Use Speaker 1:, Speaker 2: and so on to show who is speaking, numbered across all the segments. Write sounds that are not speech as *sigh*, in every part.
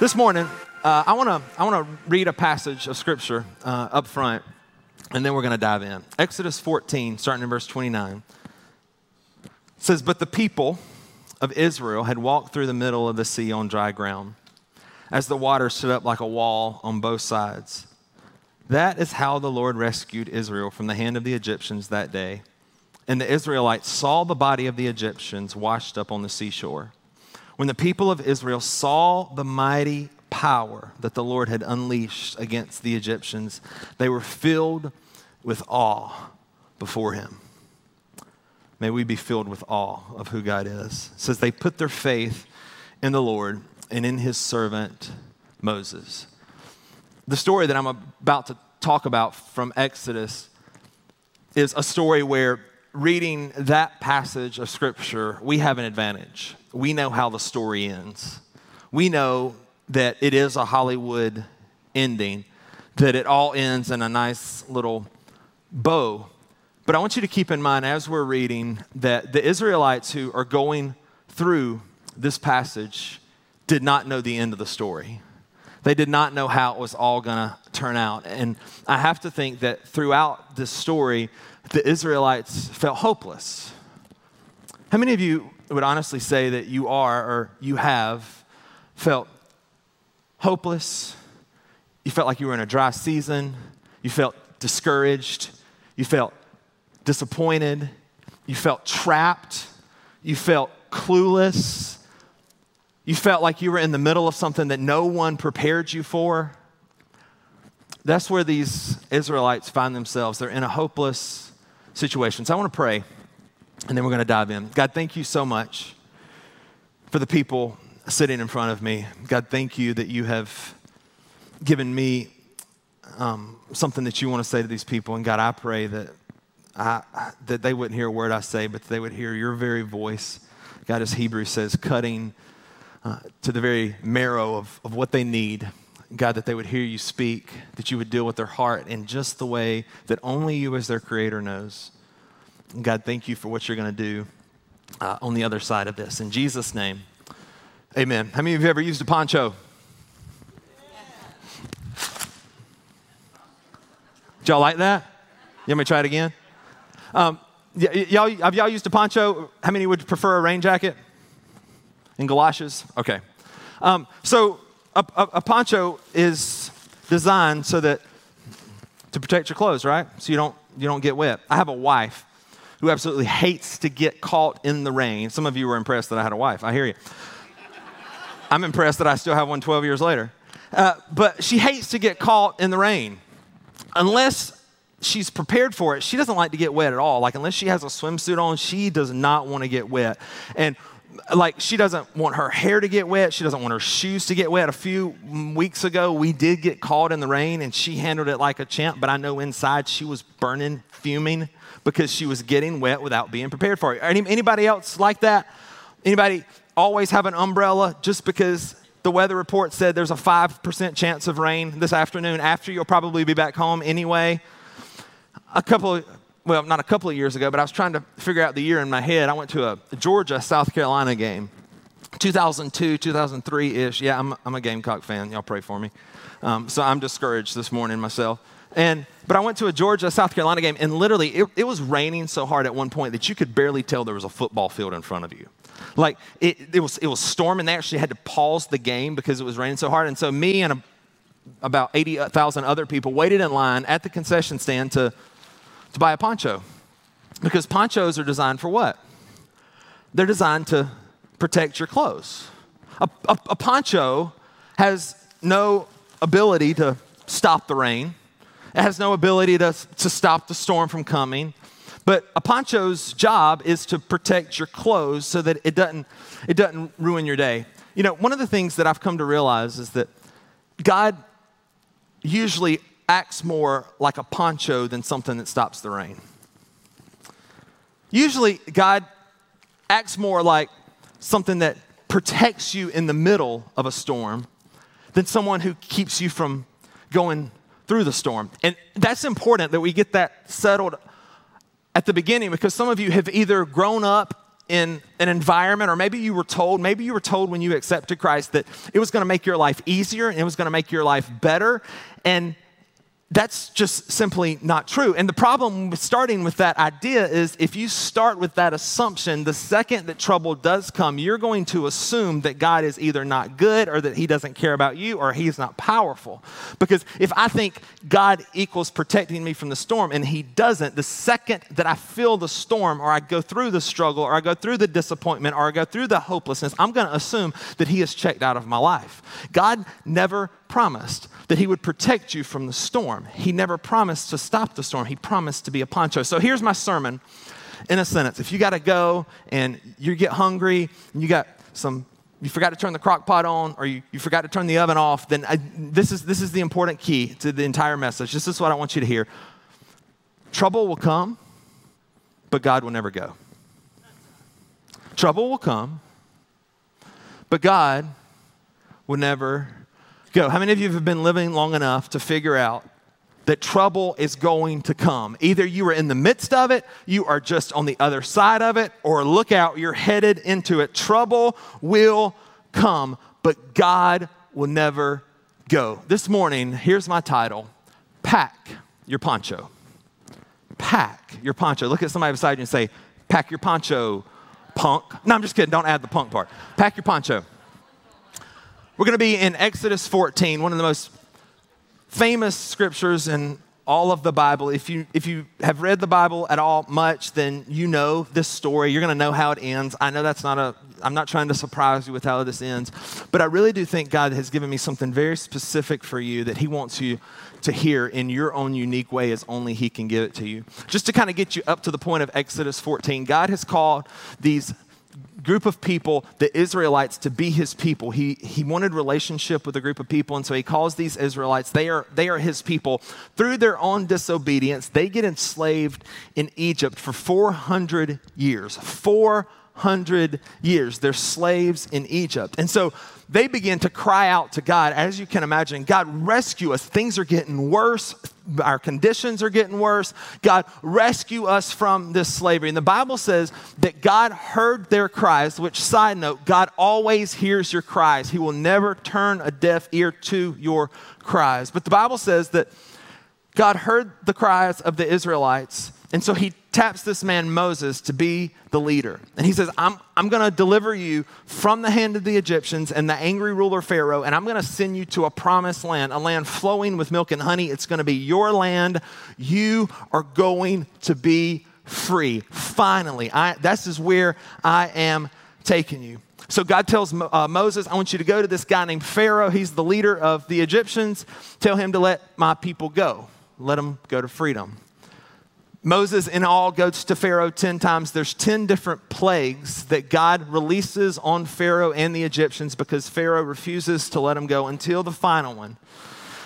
Speaker 1: this morning, uh, I want to I want to read a passage of scripture uh, up front, and then we're going to dive in. Exodus 14, starting in verse 29, says, "But the people of Israel had walked through the middle of the sea on dry ground, as the water stood up like a wall on both sides. That is how the Lord rescued Israel from the hand of the Egyptians that day. And the Israelites saw the body of the Egyptians washed up on the seashore." When the people of Israel saw the mighty power that the Lord had unleashed against the Egyptians, they were filled with awe before him. May we be filled with awe of who God is. It says they put their faith in the Lord and in his servant Moses. The story that I'm about to talk about from Exodus is a story where reading that passage of scripture, we have an advantage. We know how the story ends. We know that it is a Hollywood ending, that it all ends in a nice little bow. But I want you to keep in mind as we're reading that the Israelites who are going through this passage did not know the end of the story. They did not know how it was all going to turn out. And I have to think that throughout this story, the Israelites felt hopeless. How many of you would honestly say that you are or you have felt hopeless? You felt like you were in a dry season. You felt discouraged. You felt disappointed. You felt trapped. You felt clueless. You felt like you were in the middle of something that no one prepared you for. That's where these Israelites find themselves. They're in a hopeless situation. So I want to pray, and then we're going to dive in. God, thank you so much for the people sitting in front of me. God, thank you that you have given me um, something that you want to say to these people. And God, I pray that, I, that they wouldn't hear a word I say, but they would hear your very voice. God, as Hebrews says, cutting uh, to the very marrow of, of what they need. God, that they would hear you speak, that you would deal with their heart in just the way that only you, as their creator, knows. God, thank you for what you're going to do uh, on the other side of this. In Jesus' name, amen. How many of you have ever used a poncho? Did y'all like that? You want me to try it again? Um, y- y'all, have y'all used a poncho? How many would prefer a rain jacket? And galoshes? Okay. Um, so a, a, a poncho is designed so that to protect your clothes, right? So you don't you don't get wet. I have a wife who absolutely hates to get caught in the rain. Some of you were impressed that I had a wife. I hear you. I'm impressed that I still have one 12 years later. Uh, but she hates to get caught in the rain. Unless she's prepared for it, she doesn't like to get wet at all. Like, unless she has a swimsuit on, she does not want to get wet. And like she doesn't want her hair to get wet. She doesn't want her shoes to get wet. A few weeks ago, we did get caught in the rain and she handled it like a champ, but I know inside she was burning, fuming because she was getting wet without being prepared for it. Any, anybody else like that? Anybody always have an umbrella just because the weather report said there's a 5% chance of rain this afternoon after you'll probably be back home anyway? A couple well, not a couple of years ago, but I was trying to figure out the year in my head. I went to a Georgia South Carolina game, 2002, 2003 ish. Yeah, I'm, I'm a Gamecock fan. Y'all pray for me. Um, so I'm discouraged this morning myself. And but I went to a Georgia South Carolina game, and literally it, it was raining so hard at one point that you could barely tell there was a football field in front of you. Like it, it was it was storming. They actually had to pause the game because it was raining so hard. And so me and a, about 80,000 other people waited in line at the concession stand to to buy a poncho. Because ponchos are designed for what? They're designed to protect your clothes. A, a, a, poncho has no ability to stop the rain, it has no ability to, to stop the storm from coming. But a poncho's job is to protect your clothes so that it doesn't, it doesn't ruin your day. you know, one of the things that I've come to realize is that God usually acts more like a poncho than something that stops the rain. Usually, God acts more like something that protects you in the middle of a storm than someone who keeps you from going through the storm. And that's important that we get that settled at the beginning because some of you have either grown up in an environment, or maybe you were told, maybe you were told when you accepted Christ that it was going to make your life easier and it was going to make your life better. And that's just simply not true. And the problem with starting with that idea is if you start with that assumption, the second that trouble does come, you're going to assume that God is either not good or that he doesn't care about you or he's not powerful. Because if I think God equals protecting me from the storm and he doesn't, the second that I feel the storm or I go through the struggle or I go through the disappointment or I go through the hopelessness, I'm going to assume that he has checked out of my life. God never promised that he would protect you from the storm. He never promised to stop the storm. He promised to be a poncho. So here's my sermon in a sentence. If you got to go and you get hungry and you got some you forgot to turn the crock pot on or you, you forgot to turn the oven off, then I, this, is, this is the important key to the entire message. This is what I want you to hear. Trouble will come, but God will never go. Trouble will come, but God will never go. How many of you have been living long enough to figure out that trouble is going to come? Either you are in the midst of it, you are just on the other side of it, or look out, you're headed into it. Trouble will come, but God will never go. This morning, here's my title Pack Your Poncho. Pack your poncho. Look at somebody beside you and say, Pack your poncho, punk. No, I'm just kidding. Don't add the punk part. Pack your poncho. We're going to be in Exodus 14, one of the most famous scriptures in all of the Bible. If you, if you have read the Bible at all much, then you know this story. You're going to know how it ends. I know that's not a, I'm not trying to surprise you with how this ends, but I really do think God has given me something very specific for you that He wants you to hear in your own unique way as only He can give it to you. Just to kind of get you up to the point of Exodus 14, God has called these group of people, the Israelites, to be his people. He, he wanted relationship with a group of people, and so he calls these Israelites. They are, they are his people. Through their own disobedience, they get enslaved in Egypt for 400 years. 400 years. They're slaves in Egypt. And so they begin to cry out to God, as you can imagine God, rescue us. Things are getting worse. Our conditions are getting worse. God, rescue us from this slavery. And the Bible says that God heard their cries, which, side note, God always hears your cries. He will never turn a deaf ear to your cries. But the Bible says that God heard the cries of the Israelites and so he taps this man Moses to be the leader. And he says, I'm, I'm going to deliver you from the hand of the Egyptians and the angry ruler Pharaoh, and I'm going to send you to a promised land, a land flowing with milk and honey. It's going to be your land. You are going to be free. Finally, I, this is where I am taking you. So God tells uh, Moses, I want you to go to this guy named Pharaoh. He's the leader of the Egyptians. Tell him to let my people go, let them go to freedom. Moses, in all, goes to Pharaoh 10 times. There's 10 different plagues that God releases on Pharaoh and the Egyptians because Pharaoh refuses to let them go until the final one.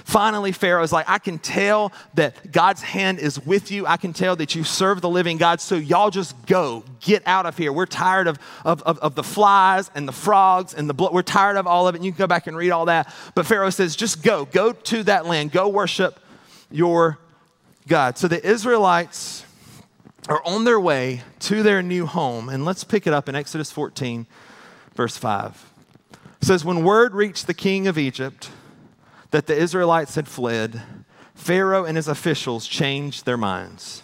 Speaker 1: Finally, Pharaoh's like, I can tell that God's hand is with you. I can tell that you serve the living God. So y'all just go. Get out of here. We're tired of, of, of, of the flies and the frogs and the blood. We're tired of all of it. And you can go back and read all that. But Pharaoh says, just go. Go to that land. Go worship your God. So the Israelites are on their way to their new home. And let's pick it up in Exodus 14, verse 5. It says, When word reached the king of Egypt that the Israelites had fled, Pharaoh and his officials changed their minds.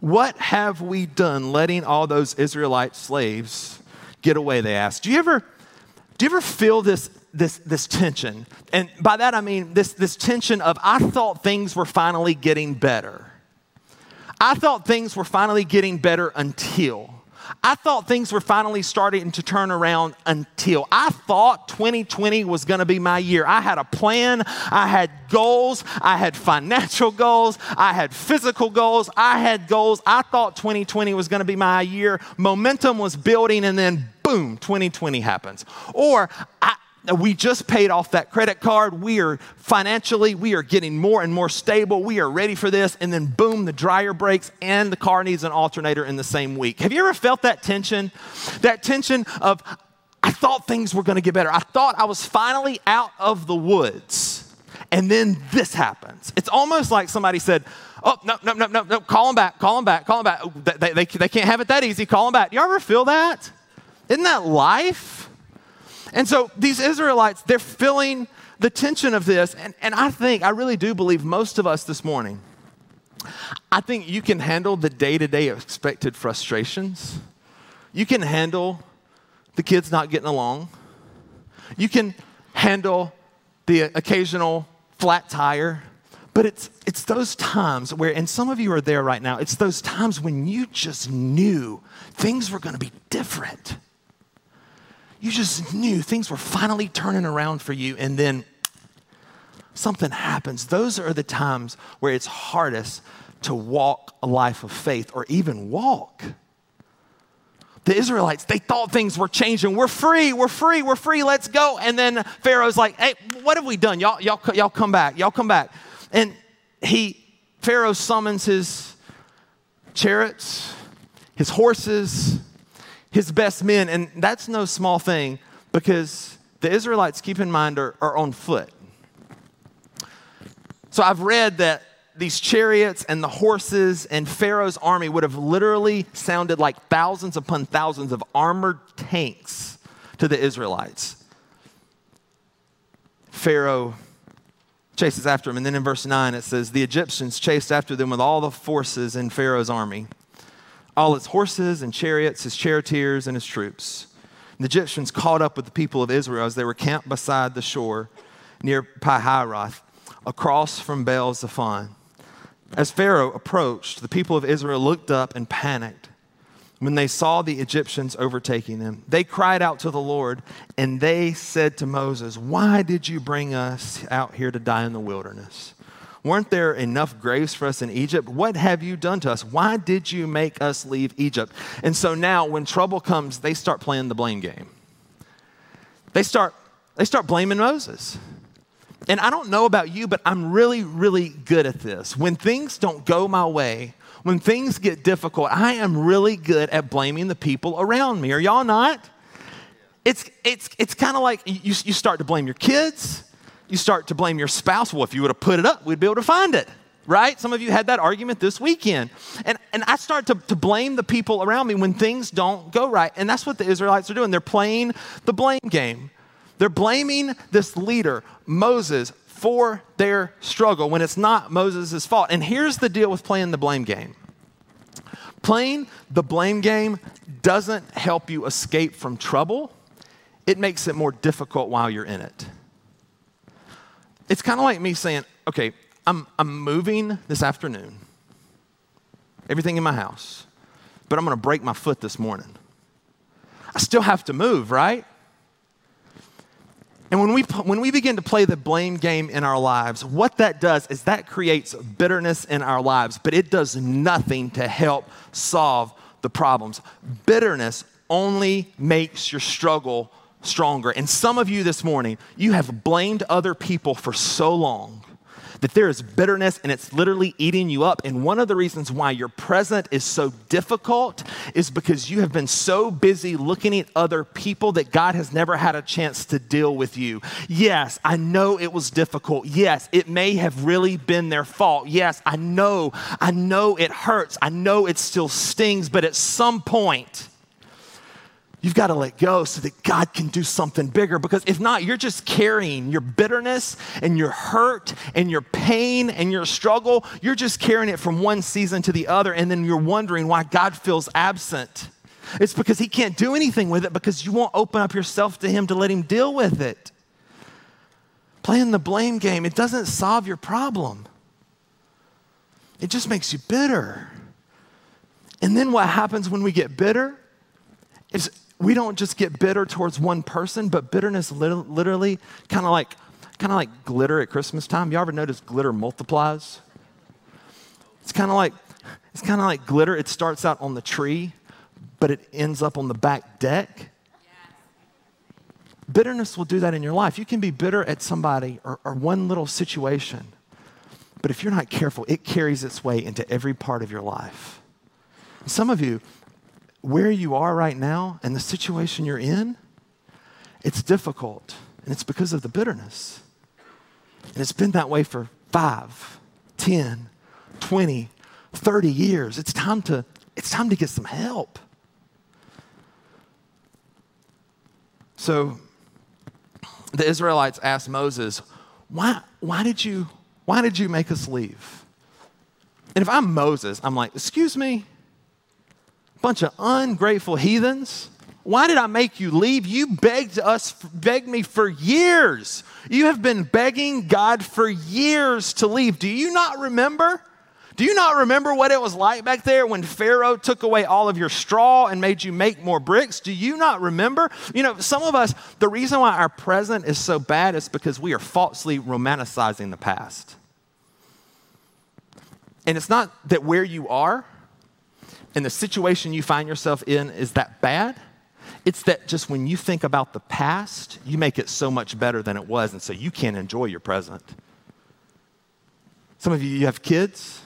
Speaker 1: What have we done letting all those Israelite slaves get away? They asked. Do you ever, do you ever feel this this, this tension. And by that I mean this, this tension of I thought things were finally getting better. I thought things were finally getting better until. I thought things were finally starting to turn around until I thought 2020 was going to be my year. I had a plan, I had goals, I had financial goals, I had physical goals, I had goals. I thought 2020 was going to be my year. Momentum was building, and then boom, 2020 happens. Or I, we just paid off that credit card. We are financially, we are getting more and more stable. We are ready for this. And then, boom, the dryer breaks and the car needs an alternator in the same week. Have you ever felt that tension? That tension of, I thought things were going to get better. I thought I was finally out of the woods. And then this happens. It's almost like somebody said, Oh, no, no, no, no, no, call them back, call them back, call them back. They, they, they can't have it that easy, call them back. Do you ever feel that? Isn't that life? And so these Israelites, they're feeling the tension of this. And, and I think, I really do believe most of us this morning, I think you can handle the day to day expected frustrations. You can handle the kids not getting along. You can handle the occasional flat tire. But it's, it's those times where, and some of you are there right now, it's those times when you just knew things were going to be different. You just knew things were finally turning around for you, and then something happens. Those are the times where it's hardest to walk a life of faith or even walk. The Israelites, they thought things were changing. We're free, we're free, we're free, let's go. And then Pharaoh's like, hey, what have we done? Y'all, y'all, y'all come back, y'all come back. And he, Pharaoh summons his chariots, his horses, his best men. And that's no small thing because the Israelites, keep in mind, are, are on foot. So I've read that these chariots and the horses and Pharaoh's army would have literally sounded like thousands upon thousands of armored tanks to the Israelites. Pharaoh chases after him. And then in verse 9 it says, The Egyptians chased after them with all the forces in Pharaoh's army all his horses and chariots, his charioteers, and his troops. The Egyptians caught up with the people of Israel as they were camped beside the shore near Pi-hahiroth, across from Baal Zephon. As Pharaoh approached, the people of Israel looked up and panicked when they saw the Egyptians overtaking them. They cried out to the Lord, and they said to Moses, Why did you bring us out here to die in the wilderness? Weren't there enough graves for us in Egypt? What have you done to us? Why did you make us leave Egypt? And so now, when trouble comes, they start playing the blame game. They start, they start blaming Moses. And I don't know about you, but I'm really, really good at this. When things don't go my way, when things get difficult, I am really good at blaming the people around me. Are y'all not? It's, it's, it's kind of like you, you start to blame your kids you start to blame your spouse. Well, if you would have put it up, we'd be able to find it, right? Some of you had that argument this weekend. And, and I start to, to blame the people around me when things don't go right. And that's what the Israelites are doing. They're playing the blame game. They're blaming this leader, Moses, for their struggle when it's not Moses' fault. And here's the deal with playing the blame game playing the blame game doesn't help you escape from trouble, it makes it more difficult while you're in it. It's kind of like me saying, okay, I'm, I'm moving this afternoon, everything in my house, but I'm going to break my foot this morning. I still have to move, right? And when we, when we begin to play the blame game in our lives, what that does is that creates bitterness in our lives, but it does nothing to help solve the problems. Bitterness only makes your struggle stronger. And some of you this morning, you have blamed other people for so long that there is bitterness and it's literally eating you up. And one of the reasons why your present is so difficult is because you have been so busy looking at other people that God has never had a chance to deal with you. Yes, I know it was difficult. Yes, it may have really been their fault. Yes, I know, I know it hurts. I know it still stings, but at some point, You've got to let go so that God can do something bigger. Because if not, you're just carrying your bitterness and your hurt and your pain and your struggle. You're just carrying it from one season to the other. And then you're wondering why God feels absent. It's because He can't do anything with it because you won't open up yourself to Him to let Him deal with it. Playing the blame game, it doesn't solve your problem, it just makes you bitter. And then what happens when we get bitter? Is we don't just get bitter towards one person, but bitterness literally kind of like kind of like glitter at Christmas time. You ever notice glitter multiplies? It's kind of like it's kind of like glitter. It starts out on the tree, but it ends up on the back deck. Bitterness will do that in your life. You can be bitter at somebody or, or one little situation, but if you're not careful, it carries its way into every part of your life. Some of you, where you are right now and the situation you're in, it's difficult, and it's because of the bitterness. And it's been that way for five, 10, 20, 30 years. It's time to, it's time to get some help. So the Israelites asked Moses, why, why, did you, why did you make us leave? And if I'm Moses, I'm like, excuse me, bunch of ungrateful heathens. Why did I make you leave? You begged us, begged me for years. You have been begging God for years to leave. Do you not remember? Do you not remember what it was like back there when Pharaoh took away all of your straw and made you make more bricks? Do you not remember? You know, some of us, the reason why our present is so bad is because we are falsely romanticizing the past. And it's not that where you are and the situation you find yourself in is that bad. It's that just when you think about the past, you make it so much better than it was, and so you can't enjoy your present. Some of you, you have kids,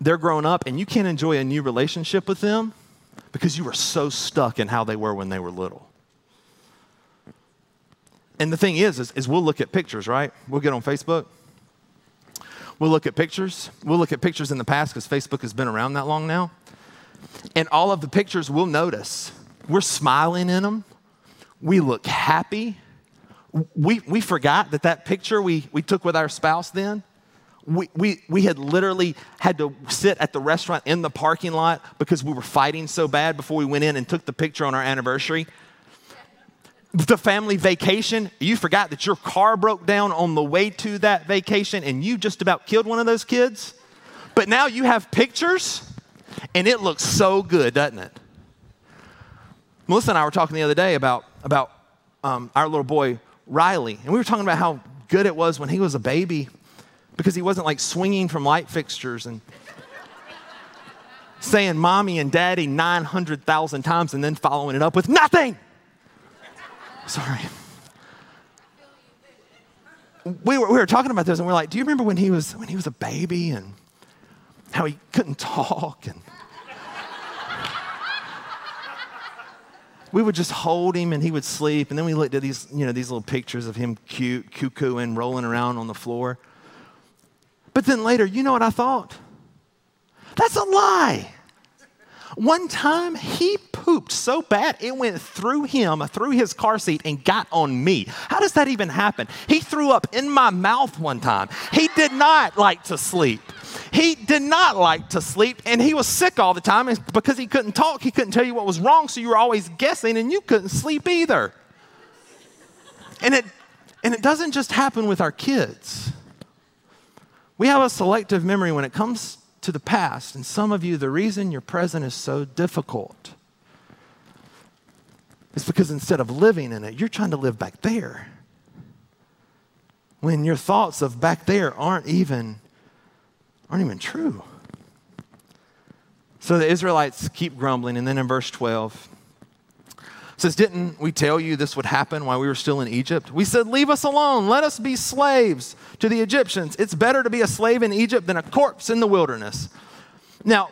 Speaker 1: they're grown up, and you can't enjoy a new relationship with them because you were so stuck in how they were when they were little. And the thing is, is, is we'll look at pictures, right? We'll get on Facebook. We'll look at pictures. We'll look at pictures in the past because Facebook has been around that long now. And all of the pictures we'll notice, we're smiling in them. We look happy. We, we forgot that that picture we, we took with our spouse then, we, we, we had literally had to sit at the restaurant in the parking lot because we were fighting so bad before we went in and took the picture on our anniversary. The family vacation, you forgot that your car broke down on the way to that vacation and you just about killed one of those kids. But now you have pictures and it looks so good, doesn't it? Melissa and I were talking the other day about, about um, our little boy, Riley, and we were talking about how good it was when he was a baby because he wasn't like swinging from light fixtures and saying mommy and daddy 900,000 times and then following it up with nothing. Sorry. We were, we were talking about this and we are like, do you remember when he was when he was a baby and how he couldn't talk and we would just hold him and he would sleep. And then we looked at these, you know, these little pictures of him cute, cuckooing, rolling around on the floor. But then later, you know what I thought? That's a lie. One time he pooped so bad it went through him, through his car seat, and got on me. How does that even happen? He threw up in my mouth one time. He did not like to sleep. He did not like to sleep, and he was sick all the time because he couldn't talk. He couldn't tell you what was wrong, so you were always guessing, and you couldn't sleep either. And it, and it doesn't just happen with our kids. We have a selective memory when it comes to the past, and some of you, the reason your present is so difficult is because instead of living in it, you're trying to live back there. When your thoughts of back there aren't even aren't even true. So the Israelites keep grumbling, and then in verse 12, says, Didn't we tell you this would happen while we were still in Egypt? We said, Leave us alone. Let us be slaves to the Egyptians. It's better to be a slave in Egypt than a corpse in the wilderness. Now,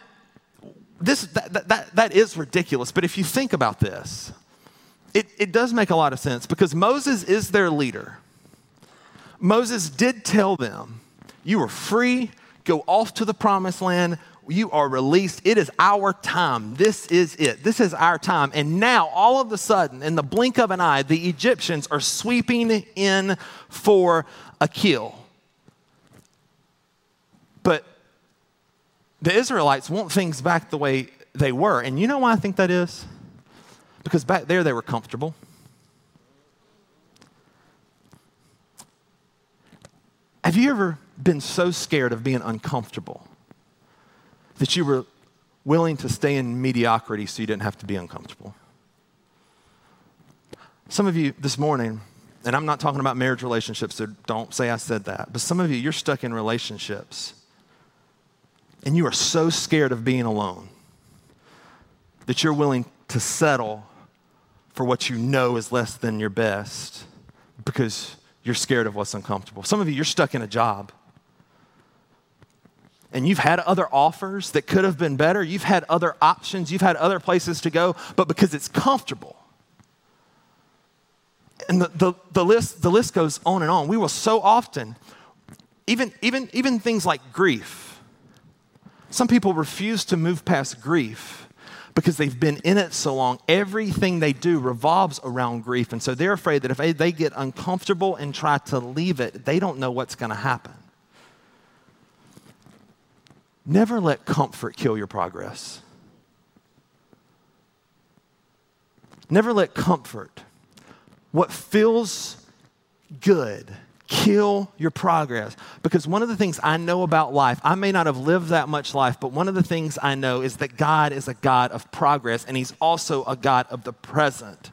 Speaker 1: this, that, that, that is ridiculous, but if you think about this, it, it does make a lot of sense because Moses is their leader. Moses did tell them, You are free go off to the promised land. You are released. It is our time. This is it. This is our time. And now, all of a sudden, in the blink of an eye, the Egyptians are sweeping in for a kill. But the Israelites want things back the way they were. And you know why I think that is? Because back there they were comfortable. Have you ever been so scared of being uncomfortable that you were willing to stay in mediocrity so you didn't have to be uncomfortable. Some of you this morning, and I'm not talking about marriage relationships, so don't say I said that, but some of you, you're stuck in relationships and you are so scared of being alone that you're willing to settle for what you know is less than your best because you're scared of what's uncomfortable. Some of you, you're stuck in a job. And you've had other offers that could have been better. You've had other options. You've had other places to go, but because it's comfortable. And the, the, the, list, the list goes on and on. We will so often, even, even, even things like grief, some people refuse to move past grief because they've been in it so long. Everything they do revolves around grief. And so they're afraid that if they get uncomfortable and try to leave it, they don't know what's going to happen. Never let comfort kill your progress. Never let comfort, what feels good, kill your progress. Because one of the things I know about life, I may not have lived that much life, but one of the things I know is that God is a God of progress and He's also a God of the present.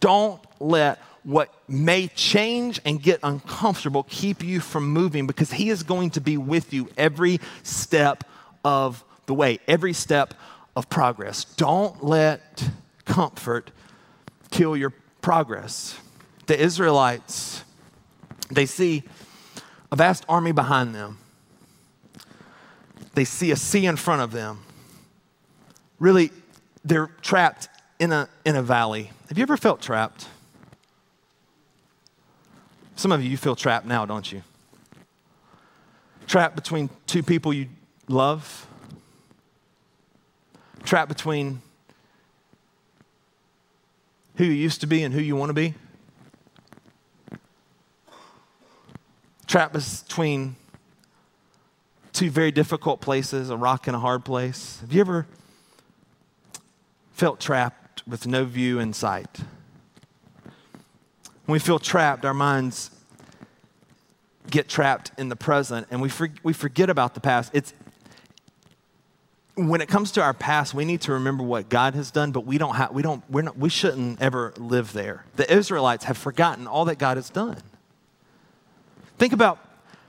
Speaker 1: Don't let what may change and get uncomfortable keep you from moving because He is going to be with you every step of the way, every step of progress. Don't let comfort kill your progress. The Israelites, they see a vast army behind them, they see a sea in front of them. Really, they're trapped in a, in a valley. Have you ever felt trapped? Some of you, you feel trapped now, don't you? Trapped between two people you love, trapped between who you used to be and who you want to be, trapped between two very difficult places, a rock and a hard place. Have you ever felt trapped with no view in sight? When we feel trapped, our minds get trapped in the present and we, for, we forget about the past. It's, when it comes to our past, we need to remember what God has done, but we don't have, we don't, we're not, we shouldn't ever live there. The Israelites have forgotten all that God has done. Think about,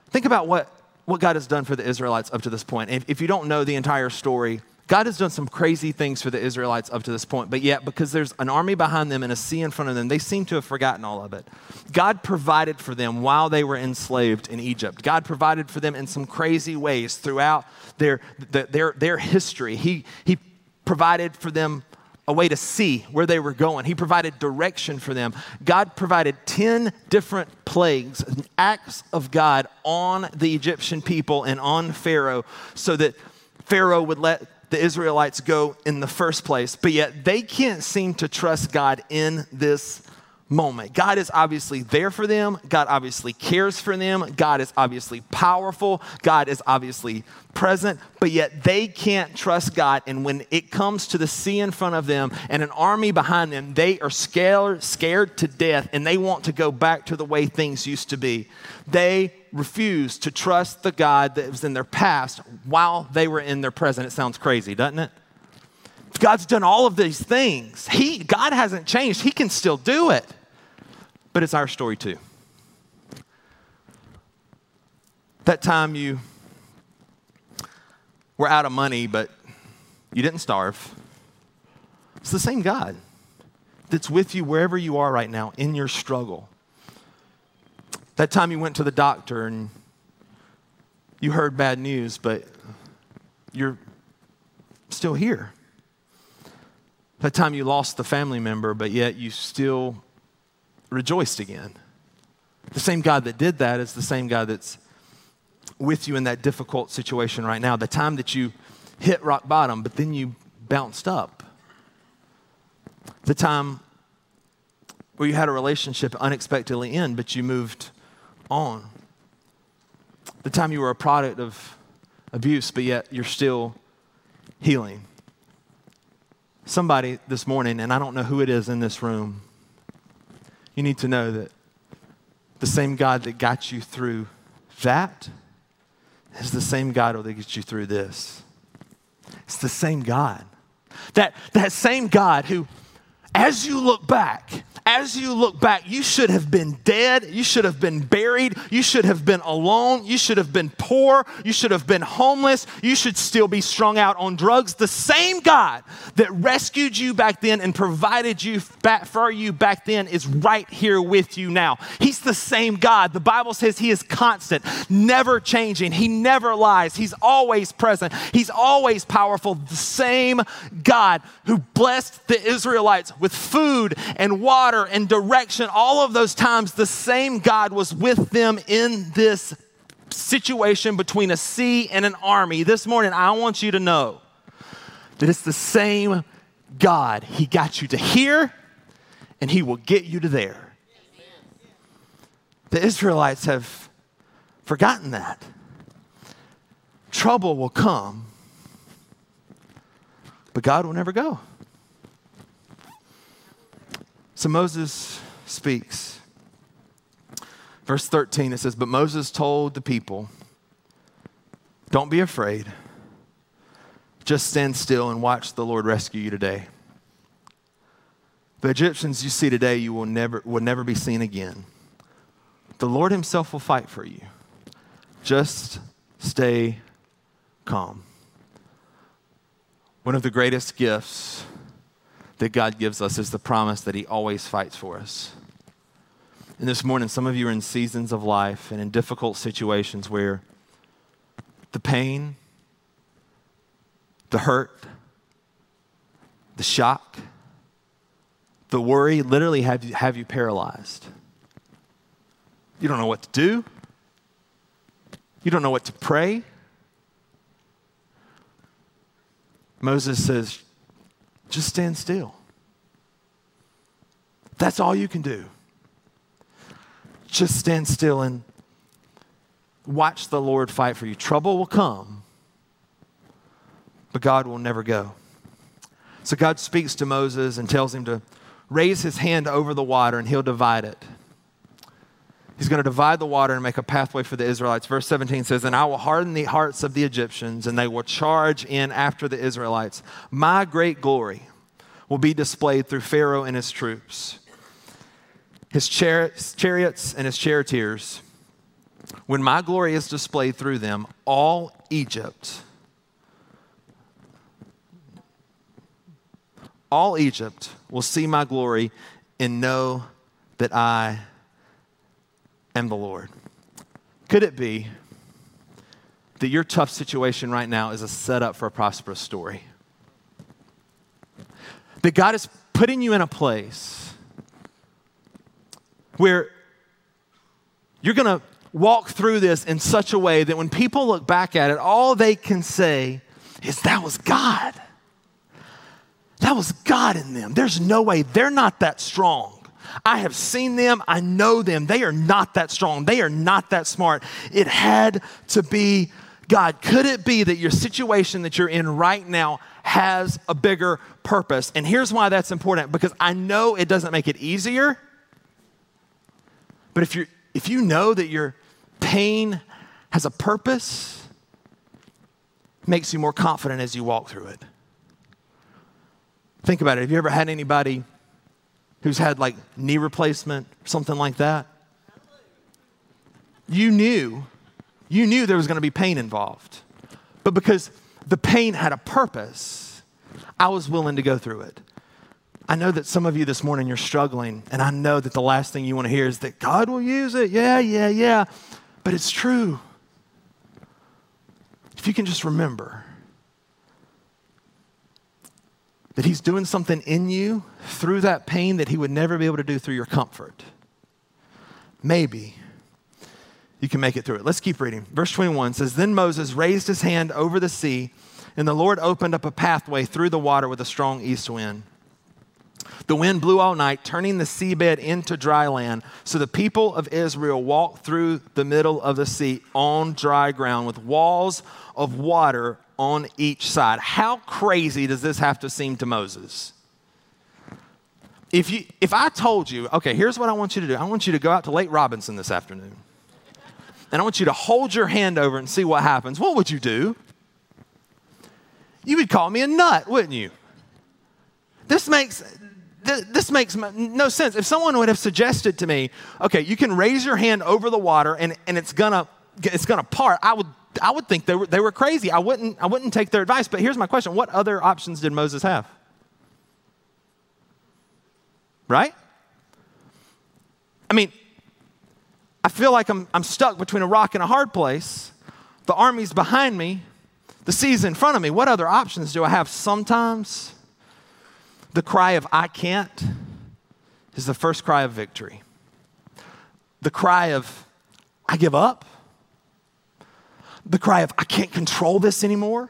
Speaker 1: think about what, what God has done for the Israelites up to this point. If, if you don't know the entire story, God has done some crazy things for the Israelites up to this point, but yet, because there's an army behind them and a sea in front of them, they seem to have forgotten all of it. God provided for them while they were enslaved in Egypt. God provided for them in some crazy ways throughout their, their, their history. He, he provided for them a way to see where they were going. He provided direction for them. God provided 10 different plagues, acts of God on the Egyptian people and on Pharaoh so that Pharaoh would let the Israelites go in the first place, but yet they can't seem to trust God in this moment. God is obviously there for them. God obviously cares for them. God is obviously powerful. God is obviously present, but yet they can't trust God. And when it comes to the sea in front of them and an army behind them, they are scared, scared to death and they want to go back to the way things used to be. They refuse to trust the God that was in their past while they were in their present. It sounds crazy, doesn't it? God's done all of these things. He, God hasn't changed. He can still do it. But it's our story too. That time you were out of money, but you didn't starve. It's the same God that's with you wherever you are right now in your struggle. That time you went to the doctor and you heard bad news, but you're still here. That time you lost the family member, but yet you still rejoiced again. The same God that did that is the same God that's with you in that difficult situation right now. The time that you hit rock bottom, but then you bounced up. The time where you had a relationship unexpectedly end, but you moved on. The time you were a product of abuse, but yet you're still healing. Somebody this morning, and I don't know who it is in this room, you need to know that the same God that got you through that is the same God that gets you through this. It's the same God. That, that same God who, as you look back, as you look back, you should have been dead. You should have been buried. You should have been alone. You should have been poor. You should have been homeless. You should still be strung out on drugs. The same God that rescued you back then and provided you back for you back then is right here with you now. He's the same God. The Bible says He is constant, never changing. He never lies. He's always present. He's always powerful. The same God who blessed the Israelites with food and water and direction, all of those times, the same God was with them in this situation between a sea and an army. This morning, I want you to know that it's the same God. He got you to here, and He will get you to there. The Israelites have forgotten that. Trouble will come, but God will never go. So Moses speaks. Verse 13, it says, But Moses told the people, Don't be afraid. Just stand still and watch the Lord rescue you today. The Egyptians you see today, you will never, will never be seen again. The Lord Himself will fight for you. Just stay calm. One of the greatest gifts that God gives us is the promise that He always fights for us. And this morning, some of you are in seasons of life and in difficult situations where the pain, the hurt, the shock, the worry literally have you, have you paralyzed. You don't know what to do. You don't know what to pray. Moses says, just stand still. That's all you can do. Just stand still and watch the Lord fight for you. Trouble will come, but God will never go. So God speaks to Moses and tells him to raise his hand over the water and he'll divide it. He's going to divide the water and make a pathway for the Israelites. Verse 17 says, And I will harden the hearts of the Egyptians, and they will charge in after the Israelites. My great glory will be displayed through Pharaoh and his troops, his chariots, chariots and his charioteers. When my glory is displayed through them, all Egypt, all Egypt will see my glory and know that I the Lord. Could it be that your tough situation right now is a setup for a prosperous story? That God is putting you in a place where you're going to walk through this in such a way that when people look back at it, all they can say is, That was God. That was God in them. There's no way they're not that strong. I have seen them. I know them. They are not that strong. They are not that smart. It had to be God. Could it be that your situation that you're in right now has a bigger purpose? And here's why that's important because I know it doesn't make it easier. But if, you if you know that your pain has a purpose, it makes you more confident as you walk through it. Think about it. Have you ever had anybody who's had like knee replacement, or something like that, you knew, you knew there was going to be pain involved. But because the pain had a purpose, I was willing to go through it. I know that some of you this morning you're struggling, and I know that the last thing you want to hear is that God will use it. Yeah, yeah, yeah. But it's true. If you can just remember that He's doing something in you through that pain that He would never be able to do through your comfort. Maybe you can make it through it. Let's keep reading. Verse 21 says Then Moses raised his hand over the sea, and the Lord opened up a pathway through the water with a strong east wind. The wind blew all night, turning the seabed into dry land. So the people of Israel walked through the middle of the sea on dry ground with walls of water on each side. How crazy does this have to seem to Moses? If, you, if I told you, okay, here's what I want you to do I want you to go out to Lake Robinson this afternoon, and I want you to hold your hand over and see what happens, what would you do? You would call me a nut, wouldn't you? This makes, this makes no sense. If someone would have suggested to me, okay, you can raise your hand over the water and, and it's gonna it's gonna part, I would I would think they were they were crazy. I wouldn't I wouldn't take their advice. But here's my question: What other options did Moses have? Right? I mean, I feel like I'm, I'm stuck between a rock and a hard place. The army's behind me, the sea's in front of me. What other options do I have? Sometimes the cry of I can't is the first cry of victory. The cry of I give up. The cry of I can't control this anymore.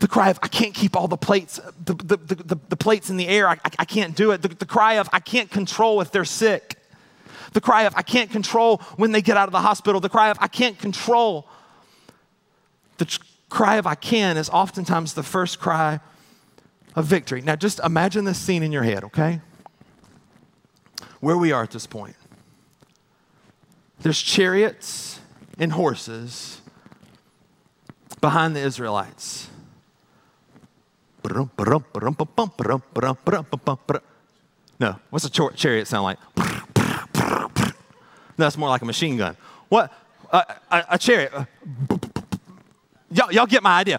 Speaker 1: The cry of I can't keep all the plates, the, the, the, the plates in the air. I, I, I can't do it. The, the cry of I can't control if they're sick. The cry of I can't control when they get out of the hospital. The cry of I can't control. The tr- cry of I can is oftentimes the first cry of victory. Now just imagine this scene in your head, okay? Where we are at this point. There's chariots and horses behind the Israelites. No, what's a chariot sound like? No, That's more like a machine gun. What? Uh, a, a, chariot. Y'all, y'all get my idea.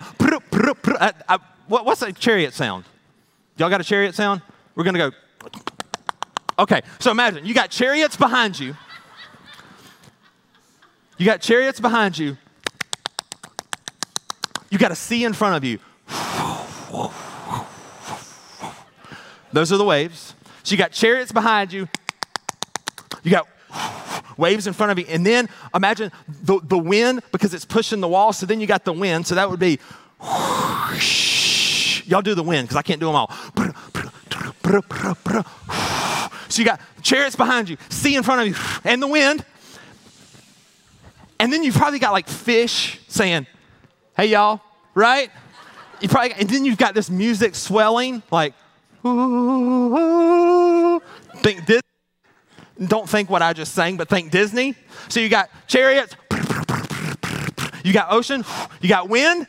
Speaker 1: what's a chariot sound? Y'all got a chariot sound? We're going to go. Okay, so imagine you got chariots behind you. You got chariots behind you. You got a sea in front of you. Those are the waves. So you got chariots behind you. You got waves in front of you. And then imagine the, the wind because it's pushing the wall. So then you got the wind. So that would be, y'all do the wind because I can't do them all. So you got chariots behind you, sea in front of you, and the wind. And then you've probably got like fish saying, hey, y'all, right? You probably, and then you've got this music swelling, like, ooh, ooh. think Disney. Don't think what I just sang, but think Disney. So you got chariots, you got ocean, you got wind,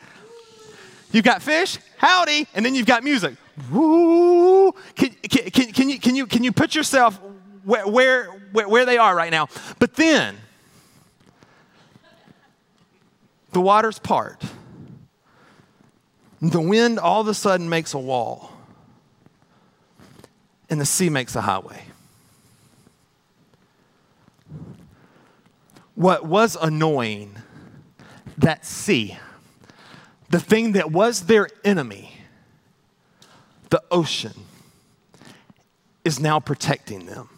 Speaker 1: you've got fish, howdy, and then you've got music. Woo! Can, can, can, you, can, you, can you put yourself where, where, where they are right now? But then, the waters part. The wind all of a sudden makes a wall, and the sea makes a highway. What was annoying, that sea, the thing that was their enemy, the ocean, is now protecting them.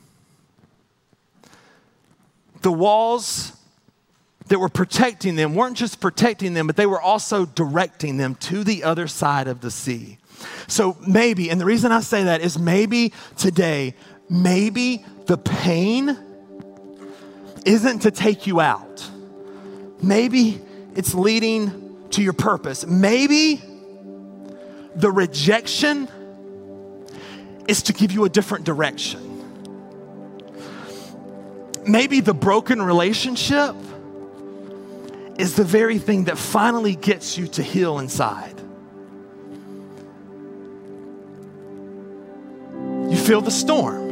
Speaker 1: The walls that were protecting them weren't just protecting them, but they were also directing them to the other side of the sea. So maybe, and the reason I say that is maybe today, maybe the pain isn't to take you out. Maybe it's leading to your purpose. Maybe the rejection is to give you a different direction. Maybe the broken relationship is the very thing that finally gets you to heal inside. You feel the storm,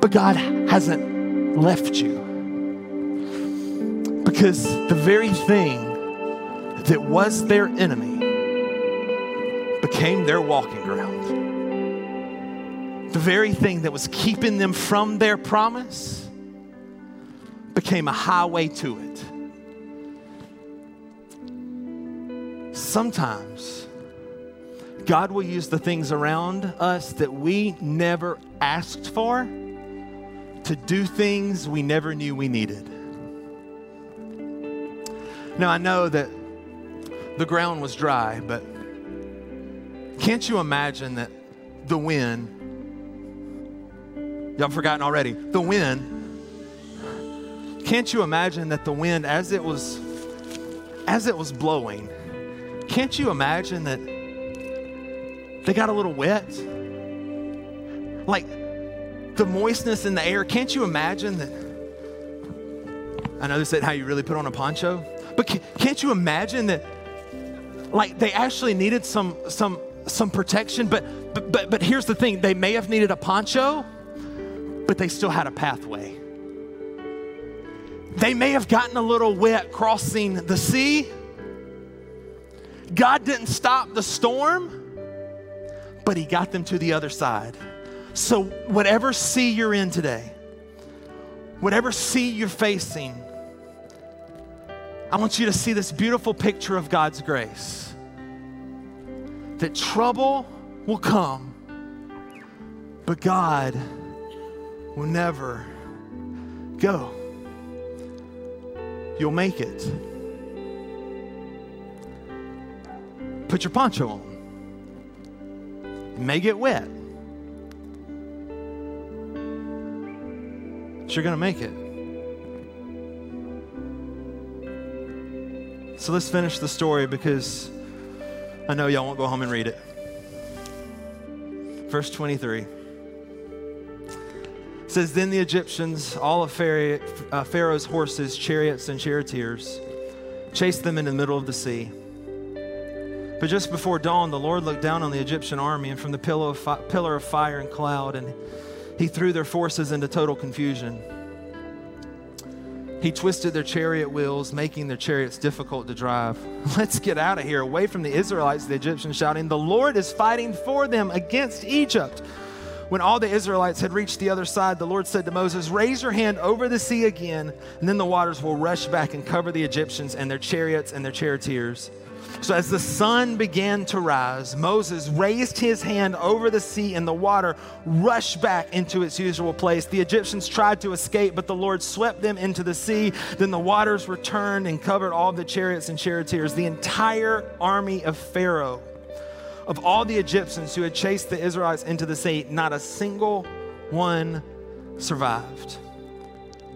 Speaker 1: but God hasn't left you. Because the very thing that was their enemy became their walking ground. The very thing that was keeping them from their promise became a highway to it. Sometimes God will use the things around us that we never asked for to do things we never knew we needed. Now, I know that the ground was dry, but can't you imagine that the wind, y'all forgotten already, the wind, can't you imagine that the wind, as it was, as it was blowing, can't you imagine that they got a little wet? Like the moistness in the air, can't you imagine that? I know this isn't how you really put on a poncho, but can't you imagine that like they actually needed some some some protection, but But, but, but here's the thing they may have needed a poncho, but they still had a pathway. They may have gotten a little wet crossing the sea. God didn't stop the storm, but He got them to the other side. So, whatever sea you're in today, whatever sea you're facing, I want you to see this beautiful picture of God's grace. That trouble will come, but God will never go. You'll make it. Put your poncho on. It may get wet. But you're going to make it. So let's finish the story because I know y'all won't go home and read it. Verse 23 says, Then the Egyptians, all of uh, Pharaoh's horses, chariots, and charioteers, chased them in the middle of the sea. But just before dawn, the Lord looked down on the Egyptian army, and from the of, fi- pillar of fire and cloud, and he threw their forces into total confusion. He twisted their chariot wheels, making their chariots difficult to drive. *laughs* Let's get out of here, away from the Israelites, the Egyptians shouting, The Lord is fighting for them against Egypt. When all the Israelites had reached the other side, the Lord said to Moses, Raise your hand over the sea again, and then the waters will rush back and cover the Egyptians and their chariots and their charioteers. So, as the sun began to rise, Moses raised his hand over the sea, and the water rushed back into its usual place. The Egyptians tried to escape, but the Lord swept them into the sea. Then the waters returned and covered all the chariots and charioteers, the entire army of Pharaoh. Of all the Egyptians who had chased the Israelites into the sea, not a single one survived.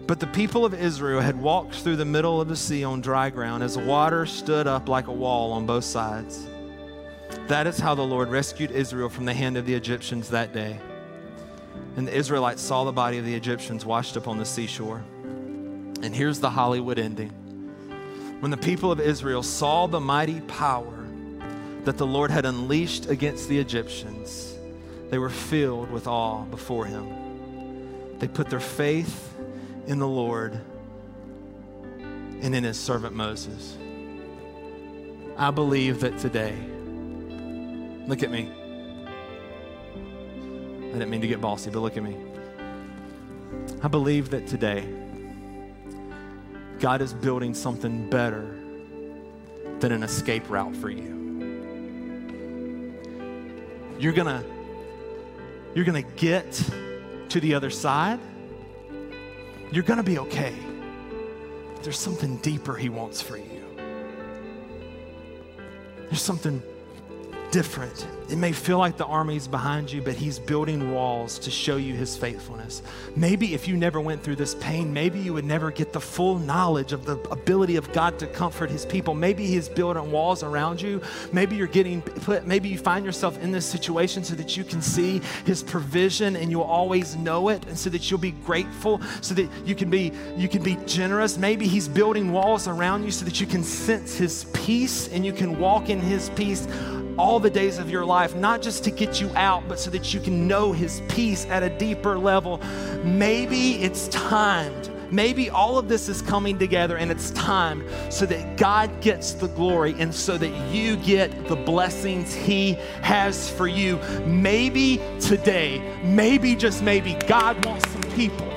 Speaker 1: But the people of Israel had walked through the middle of the sea on dry ground as water stood up like a wall on both sides. That is how the Lord rescued Israel from the hand of the Egyptians that day. And the Israelites saw the body of the Egyptians washed up on the seashore. And here's the Hollywood ending. When the people of Israel saw the mighty power that the Lord had unleashed against the Egyptians, they were filled with awe before him. They put their faith in the Lord and in his servant Moses. I believe that today, look at me. I didn't mean to get bossy, but look at me. I believe that today, God is building something better than an escape route for you. You're gonna, you're gonna get to the other side you're to be okay. There's something deeper He wants for you. There's something different. It may feel like the army's behind you, but he's building walls to show you his faithfulness. Maybe if you never went through this pain, maybe you would never get the full knowledge of the ability of God to comfort his people. Maybe he's building walls around you. Maybe you're getting put, maybe you find yourself in this situation so that you can see his provision and you'll always know it and so that you'll be grateful, so that you can be you can be generous. Maybe he's building walls around you so that you can sense his peace and you can walk in his peace all the days of your life, not just to get you out, but so that you can know His peace at a deeper level. Maybe it's timed. Maybe all of this is coming together and it's time so that God gets the glory and so that you get the blessings He has for you. Maybe today, maybe just maybe, God wants some people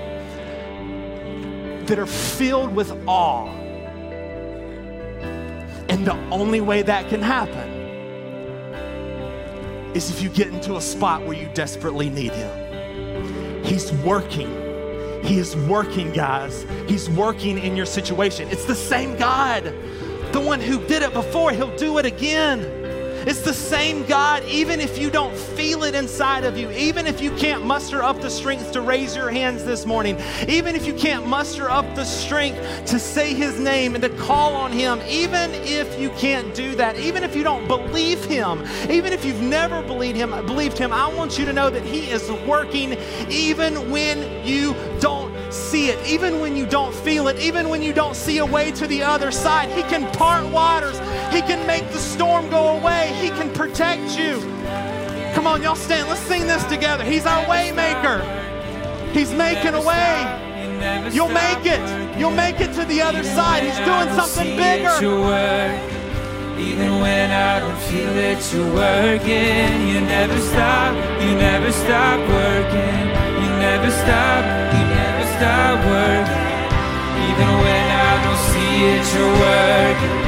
Speaker 1: that are filled with awe. And the only way that can happen is if you get into a spot where you desperately need Him. He's working. He is working, guys. He's working in your situation. It's the same God. The one who did it before, He'll do it again. It's the same God, even if you don't feel it inside of you, even if you can't muster up the strength to raise your hands this morning, even if you can't muster up the strength to say His name and to call on Him, even if you can't do that, even if you don't believe Him, even if you've never believed Him, believed Him, I want you to know that He is working even when you don't see it, even when you don't feel it, even when you don't see a way to the other side. He can part waters, He can make the storm go away, protect you. Come on, y'all stand. Let's sing this together. He's our waymaker. He's making a way. You'll make it. You'll make it to the other side. He's doing something bigger.
Speaker 2: Even when I don't feel it, you're working. You never stop, you never stop working. You never stop, you never stop working. Even when I don't see it, you're working.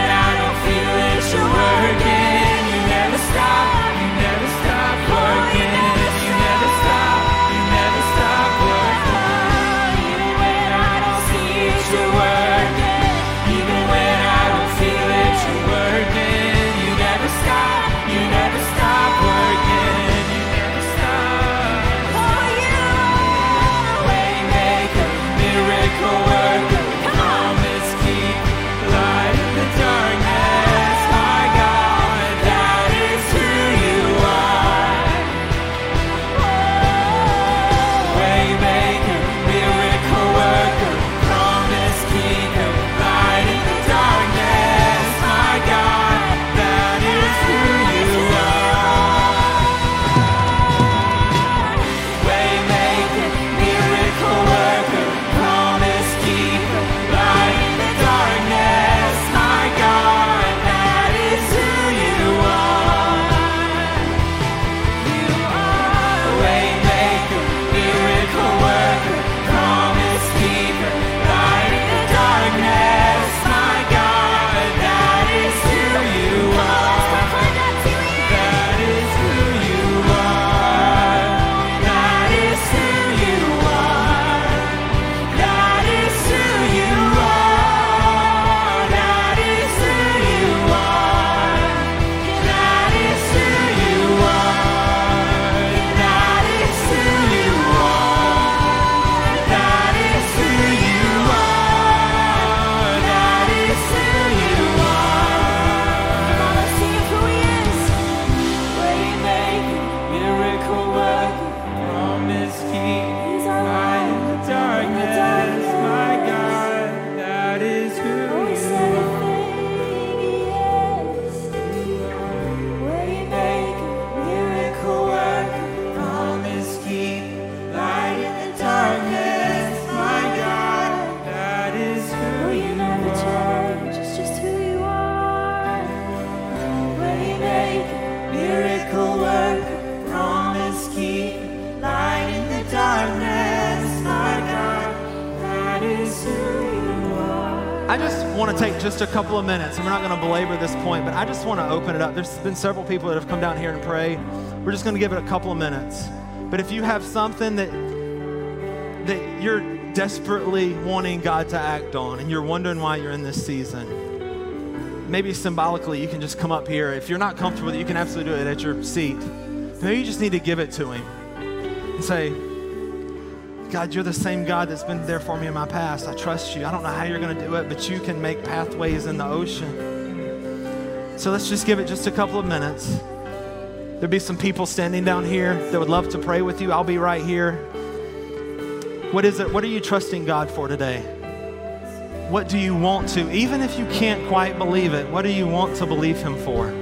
Speaker 2: you're working. You never stop, I
Speaker 3: just
Speaker 1: want to take just a couple of minutes, and we're not going to belabor this point, but I just want to open it up. There's been several people that have come down here and pray. We're just going to give it a couple of minutes. But if you have something that that you're desperately wanting God to act on, and you're wondering why you're in this season, maybe symbolically you can just come up here. If you're not comfortable you can absolutely do it at your seat. Maybe you just need to give it to Him and say, God, you're the same God that's been there for me in my past. I trust you. I don't know how you're going to do it, but you can make pathways in the ocean. So let's just give it just a couple of minutes. There'll be some people standing down here that would love to pray with you. I'll be right here. What is it? What are you trusting God for today? What do you want to, even if you can't quite believe it, what do you want to believe Him for?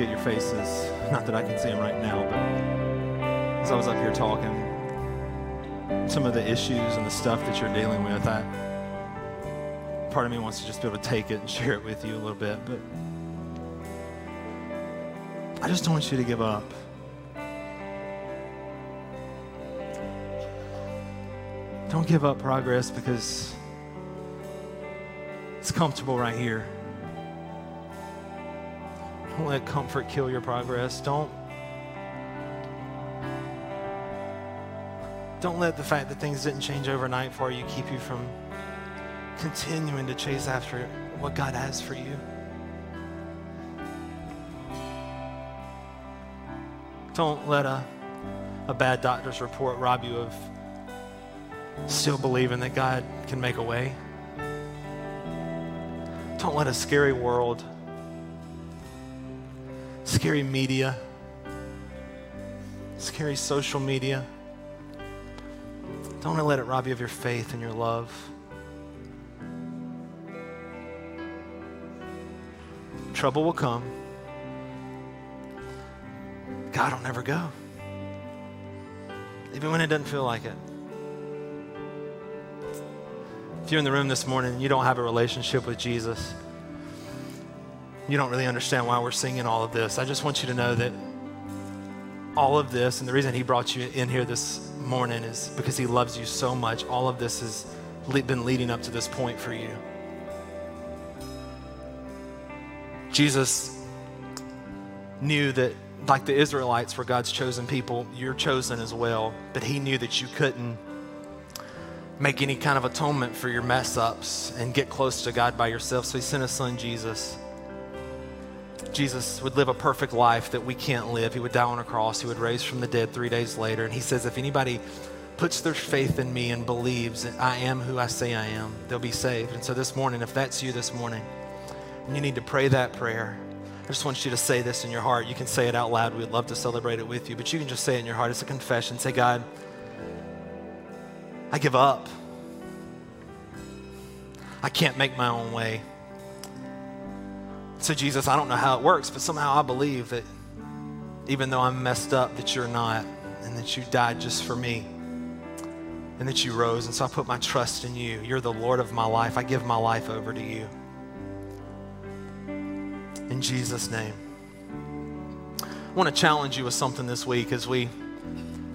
Speaker 1: At your faces, not that I can see them right now, but as I was up here talking, some of the issues and the stuff that you're dealing with, I, part of me wants to just be able to take it and *laughs* share it with you a little bit, but I just don't want you to give up. Don't give up progress because it's comfortable right here. Don't let comfort kill your progress. Don't Don't let the fact that things didn't change overnight for you keep you from continuing to chase after what God has for you. Don't let a, a bad doctor's report rob you of still believing that God can make a way. Don't let a scary world, scary media, scary social media, don't let it rob you of your faith and your love. Trouble will come. God will never go. Even when it doesn't feel like it. If you're in the room this morning and you don't have a relationship with Jesus, you don't really understand why we're singing all of this. I just want you to know that all of this, and the reason He brought you in here this morning is because He loves you so much. All of this has been leading up to this point for you. Jesus knew that, like the Israelites were God's chosen people, you're chosen as well, but He knew that you couldn't make any kind of atonement for your mess ups and get close to God by yourself. So He sent His Son, Jesus. Jesus would live a perfect life that we can't live. He would die on a cross. He would raise from the dead three days later. And he says, if anybody puts their faith in me and believes that I am who I say I am, they'll be saved. And so this morning, if that's you this morning, and you need to pray that prayer, I just want you to say this in your heart. You can say it out loud. We'd love to celebrate it with you, but you can just say it in your heart. It's a confession. Say, God, I give up. I can't make my own way. So, Jesus, I don't know how it works, but somehow I believe that even though I'm messed up, that you're not, and that you died just for me, and that you rose. And so I put my trust in you. You're the Lord of my life. I give my life over to you. In Jesus' name. I want to challenge you with something this week as we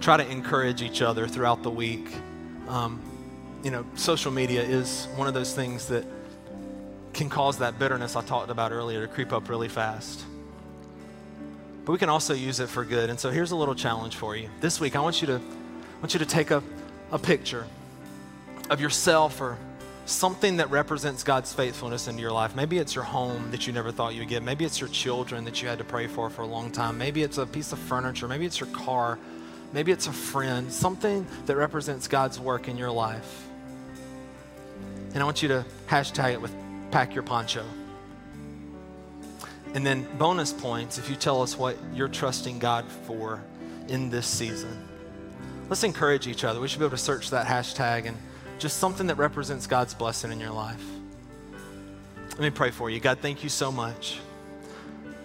Speaker 1: try to encourage each other throughout the week. Um, you know, social media is one of those things that can cause that bitterness I talked about earlier to creep up really fast. But we can also use it for good. And so here's a little challenge for you. This week I want you to I want you to take a, a picture of yourself or something that represents God's faithfulness into your life. Maybe it's your home that you never thought you would get. Maybe it's your children that you had to pray for for a long time. Maybe it's a piece of furniture. Maybe it's your car. Maybe it's a friend. Something that represents God's work in your life. And I want you to hashtag it with pack your poncho. And then bonus points if you tell us what you're trusting God for in this season. Let's encourage each other. We should be able to search that hashtag and just something that represents God's blessing in your life. Let me pray for you. God, thank you so much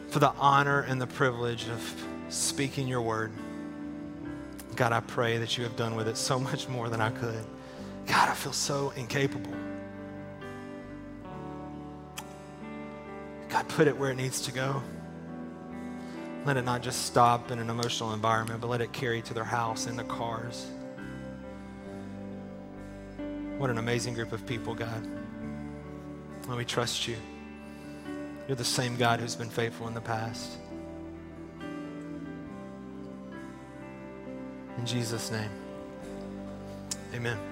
Speaker 1: for the honor and the privilege of speaking your word. God, I pray that you have done with it so much more than I could. God, I feel so incapable. God, put it where it needs to go. Let it not just stop in an emotional environment, but let it carry to their house and their cars. What an amazing group of people, God. Let me trust you. You're the same God who's been faithful in the past. In Jesus' name, amen.